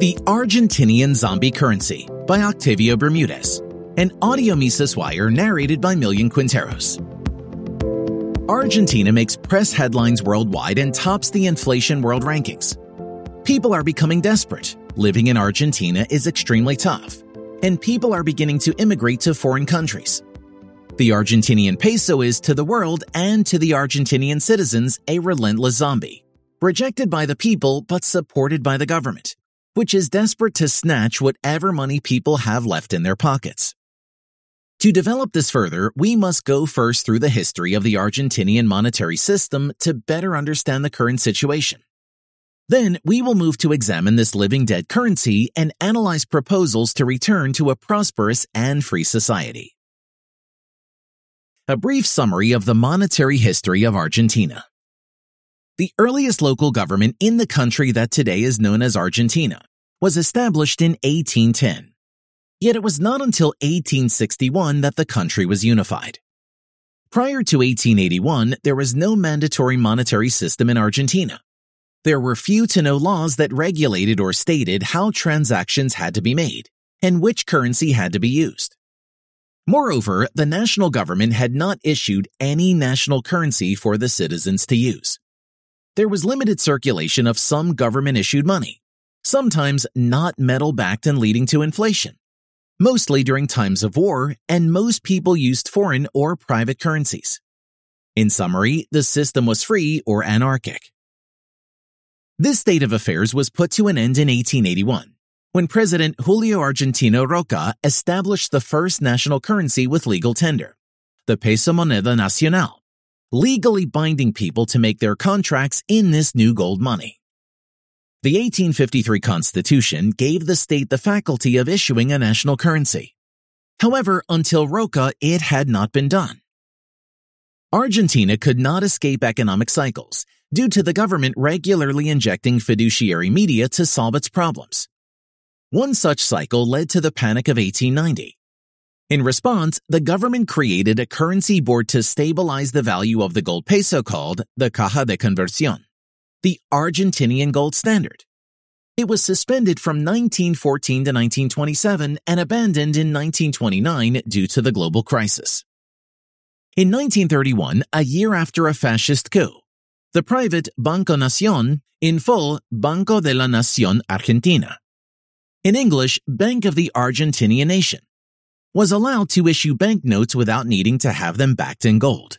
The Argentinian Zombie Currency by Octavio Bermudez. An audio Mises Wire narrated by Millian Quinteros. Argentina makes press headlines worldwide and tops the inflation world rankings. People are becoming desperate. Living in Argentina is extremely tough. And people are beginning to immigrate to foreign countries. The Argentinian peso is to the world and to the Argentinian citizens a relentless zombie, rejected by the people but supported by the government, which is desperate to snatch whatever money people have left in their pockets. To develop this further, we must go first through the history of the Argentinian monetary system to better understand the current situation. Then we will move to examine this living dead currency and analyze proposals to return to a prosperous and free society. A brief summary of the monetary history of Argentina. The earliest local government in the country that today is known as Argentina was established in 1810. Yet it was not until 1861 that the country was unified. Prior to 1881, there was no mandatory monetary system in Argentina. There were few to no laws that regulated or stated how transactions had to be made and which currency had to be used. Moreover, the national government had not issued any national currency for the citizens to use. There was limited circulation of some government issued money, sometimes not metal backed and leading to inflation mostly during times of war, and most people used foreign or private currencies. In summary, the system was free or anarchic. This state of affairs was put to an end in 1881, when President Julio Argentino Roca established the first national currency with legal tender, the peso moneda nacional, legally binding people to make their contracts in this new gold money. The 1853 Constitution gave the state the faculty of issuing a national currency. However, until Roca, it had not been done. Argentina could not escape economic cycles due to the government regularly injecting fiduciary media to solve its problems. One such cycle led to the Panic of 1890. In response, the government created a currency board to stabilize the value of the gold peso called the Caja de Conversión the Argentinian gold standard. It was suspended from 1914 to 1927 and abandoned in 1929 due to the global crisis. In 1931, a year after a fascist coup, the private Banco Nación, in full Banco de la Nación Argentina, in English, Bank of the Argentinian Nation, was allowed to issue banknotes without needing to have them backed in gold.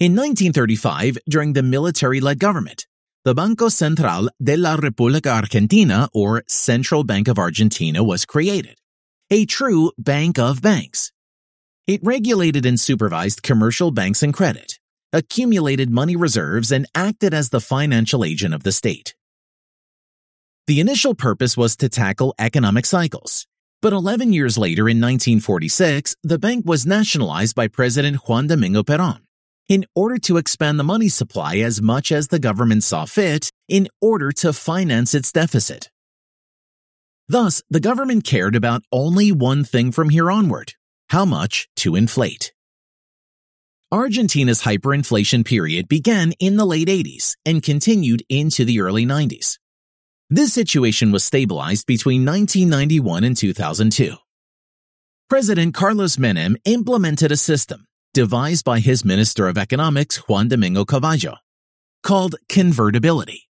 In 1935, during the military-led government, the Banco Central de la República Argentina, or Central Bank of Argentina, was created, a true bank of banks. It regulated and supervised commercial banks and credit, accumulated money reserves, and acted as the financial agent of the state. The initial purpose was to tackle economic cycles, but 11 years later in 1946, the bank was nationalized by President Juan Domingo Perón in order to expand the money supply as much as the government saw fit in order to finance its deficit. Thus, the government cared about only one thing from here onward how much to inflate. Argentina's hyperinflation period began in the late 80s and continued into the early 90s. This situation was stabilized between 1991 and 2002. President Carlos Menem implemented a system devised by his Minister of Economics, Juan Domingo Cavallo, called convertibility.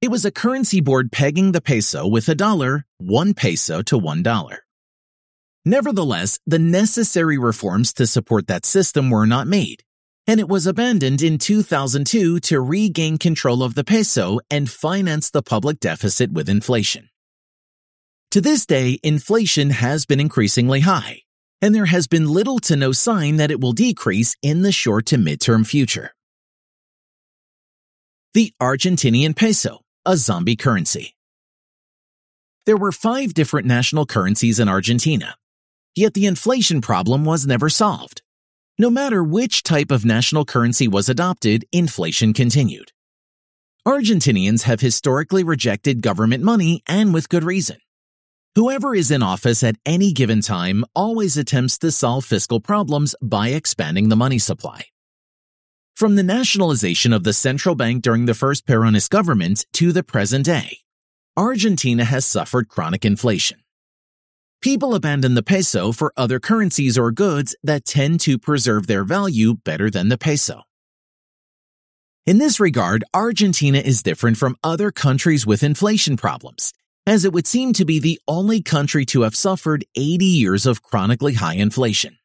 It was a currency board pegging the peso with a dollar, one peso to one dollar. Nevertheless, the necessary reforms to support that system were not made, and it was abandoned in 2002 to regain control of the peso and finance the public deficit with inflation. To this day, inflation has been increasingly high, and there has been little to no sign that it will decrease in the short to midterm future. The Argentinian peso, a zombie currency. There were five different national currencies in Argentina, yet the inflation problem was never solved. No matter which type of national currency was adopted, inflation continued. Argentinians have historically rejected government money and with good reason. Whoever is in office at any given time always attempts to solve fiscal problems by expanding the money supply. From the nationalization of the central bank during the first Peronist government to the present day, Argentina has suffered chronic inflation. People abandon the peso for other currencies or goods that tend to preserve their value better than the peso. In this regard, Argentina is different from other countries with inflation problems, as it would seem to be the only country to have suffered 80 years of chronically high inflation.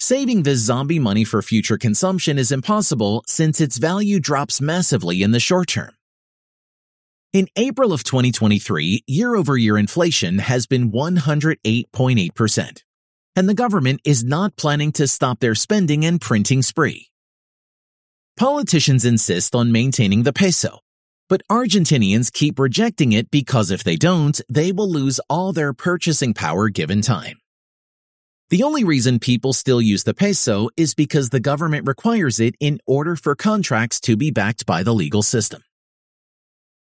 Saving this zombie money for future consumption is impossible since its value drops massively in the short term. In April of 2023, year over year inflation has been 108.8%, and the government is not planning to stop their spending and printing spree. Politicians insist on maintaining the peso, but Argentinians keep rejecting it because if they don't, they will lose all their purchasing power given time. The only reason people still use the peso is because the government requires it in order for contracts to be backed by the legal system.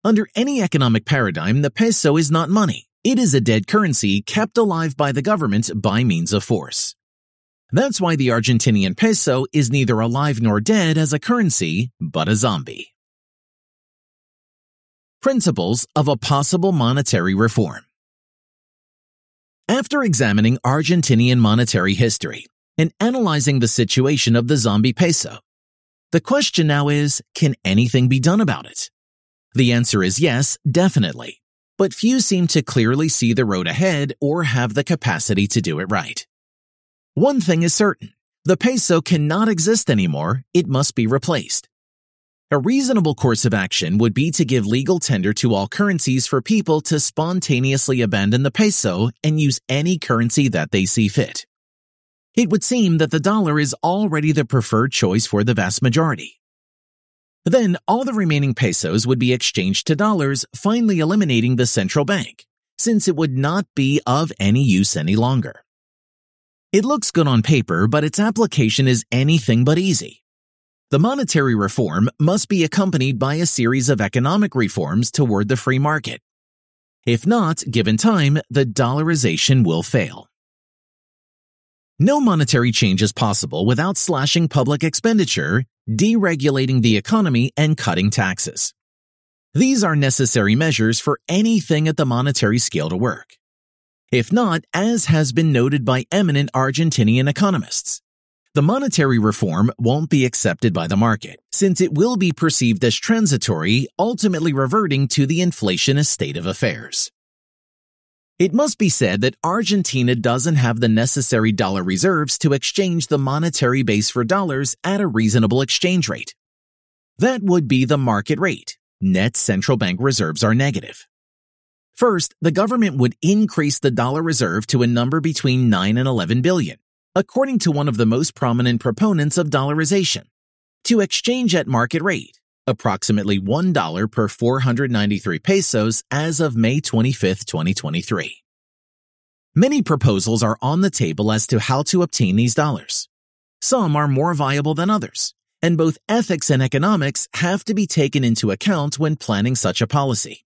Under any economic paradigm, the peso is not money. It is a dead currency kept alive by the government by means of force. That's why the Argentinian peso is neither alive nor dead as a currency, but a zombie. Principles of a possible monetary reform. After examining Argentinian monetary history and analyzing the situation of the zombie peso, the question now is, can anything be done about it? The answer is yes, definitely. But few seem to clearly see the road ahead or have the capacity to do it right. One thing is certain. The peso cannot exist anymore. It must be replaced. A reasonable course of action would be to give legal tender to all currencies for people to spontaneously abandon the peso and use any currency that they see fit. It would seem that the dollar is already the preferred choice for the vast majority. Then all the remaining pesos would be exchanged to dollars, finally eliminating the central bank, since it would not be of any use any longer. It looks good on paper, but its application is anything but easy. The monetary reform must be accompanied by a series of economic reforms toward the free market. If not, given time, the dollarization will fail. No monetary change is possible without slashing public expenditure, deregulating the economy, and cutting taxes. These are necessary measures for anything at the monetary scale to work. If not, as has been noted by eminent Argentinian economists, the monetary reform won't be accepted by the market, since it will be perceived as transitory, ultimately reverting to the inflationist state of affairs. It must be said that Argentina doesn't have the necessary dollar reserves to exchange the monetary base for dollars at a reasonable exchange rate. That would be the market rate. Net central bank reserves are negative. First, the government would increase the dollar reserve to a number between 9 and 11 billion, according to one of the most prominent proponents of dollarization, to exchange at market rate, approximately $1 per 493 pesos as of May 25, 2023. Many proposals are on the table as to how to obtain these dollars. Some are more viable than others, and both ethics and economics have to be taken into account when planning such a policy.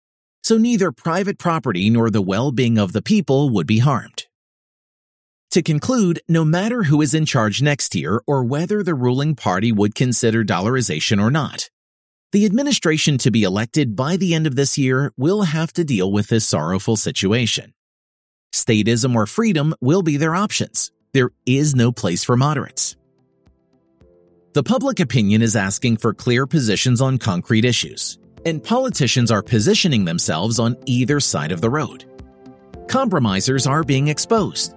So neither private property nor the well-being of the people would be harmed. To conclude, no matter who is in charge next year or whether the ruling party would consider dollarization or not, the administration to be elected by the end of this year will have to deal with this sorrowful situation. Statism or freedom will be their options. There is no place for moderates. The public opinion is asking for clear positions on concrete issues, and politicians are positioning themselves on either side of the road. Compromisers are being exposed.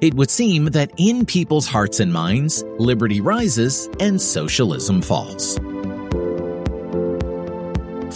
It would seem that in people's hearts and minds, liberty rises and socialism falls.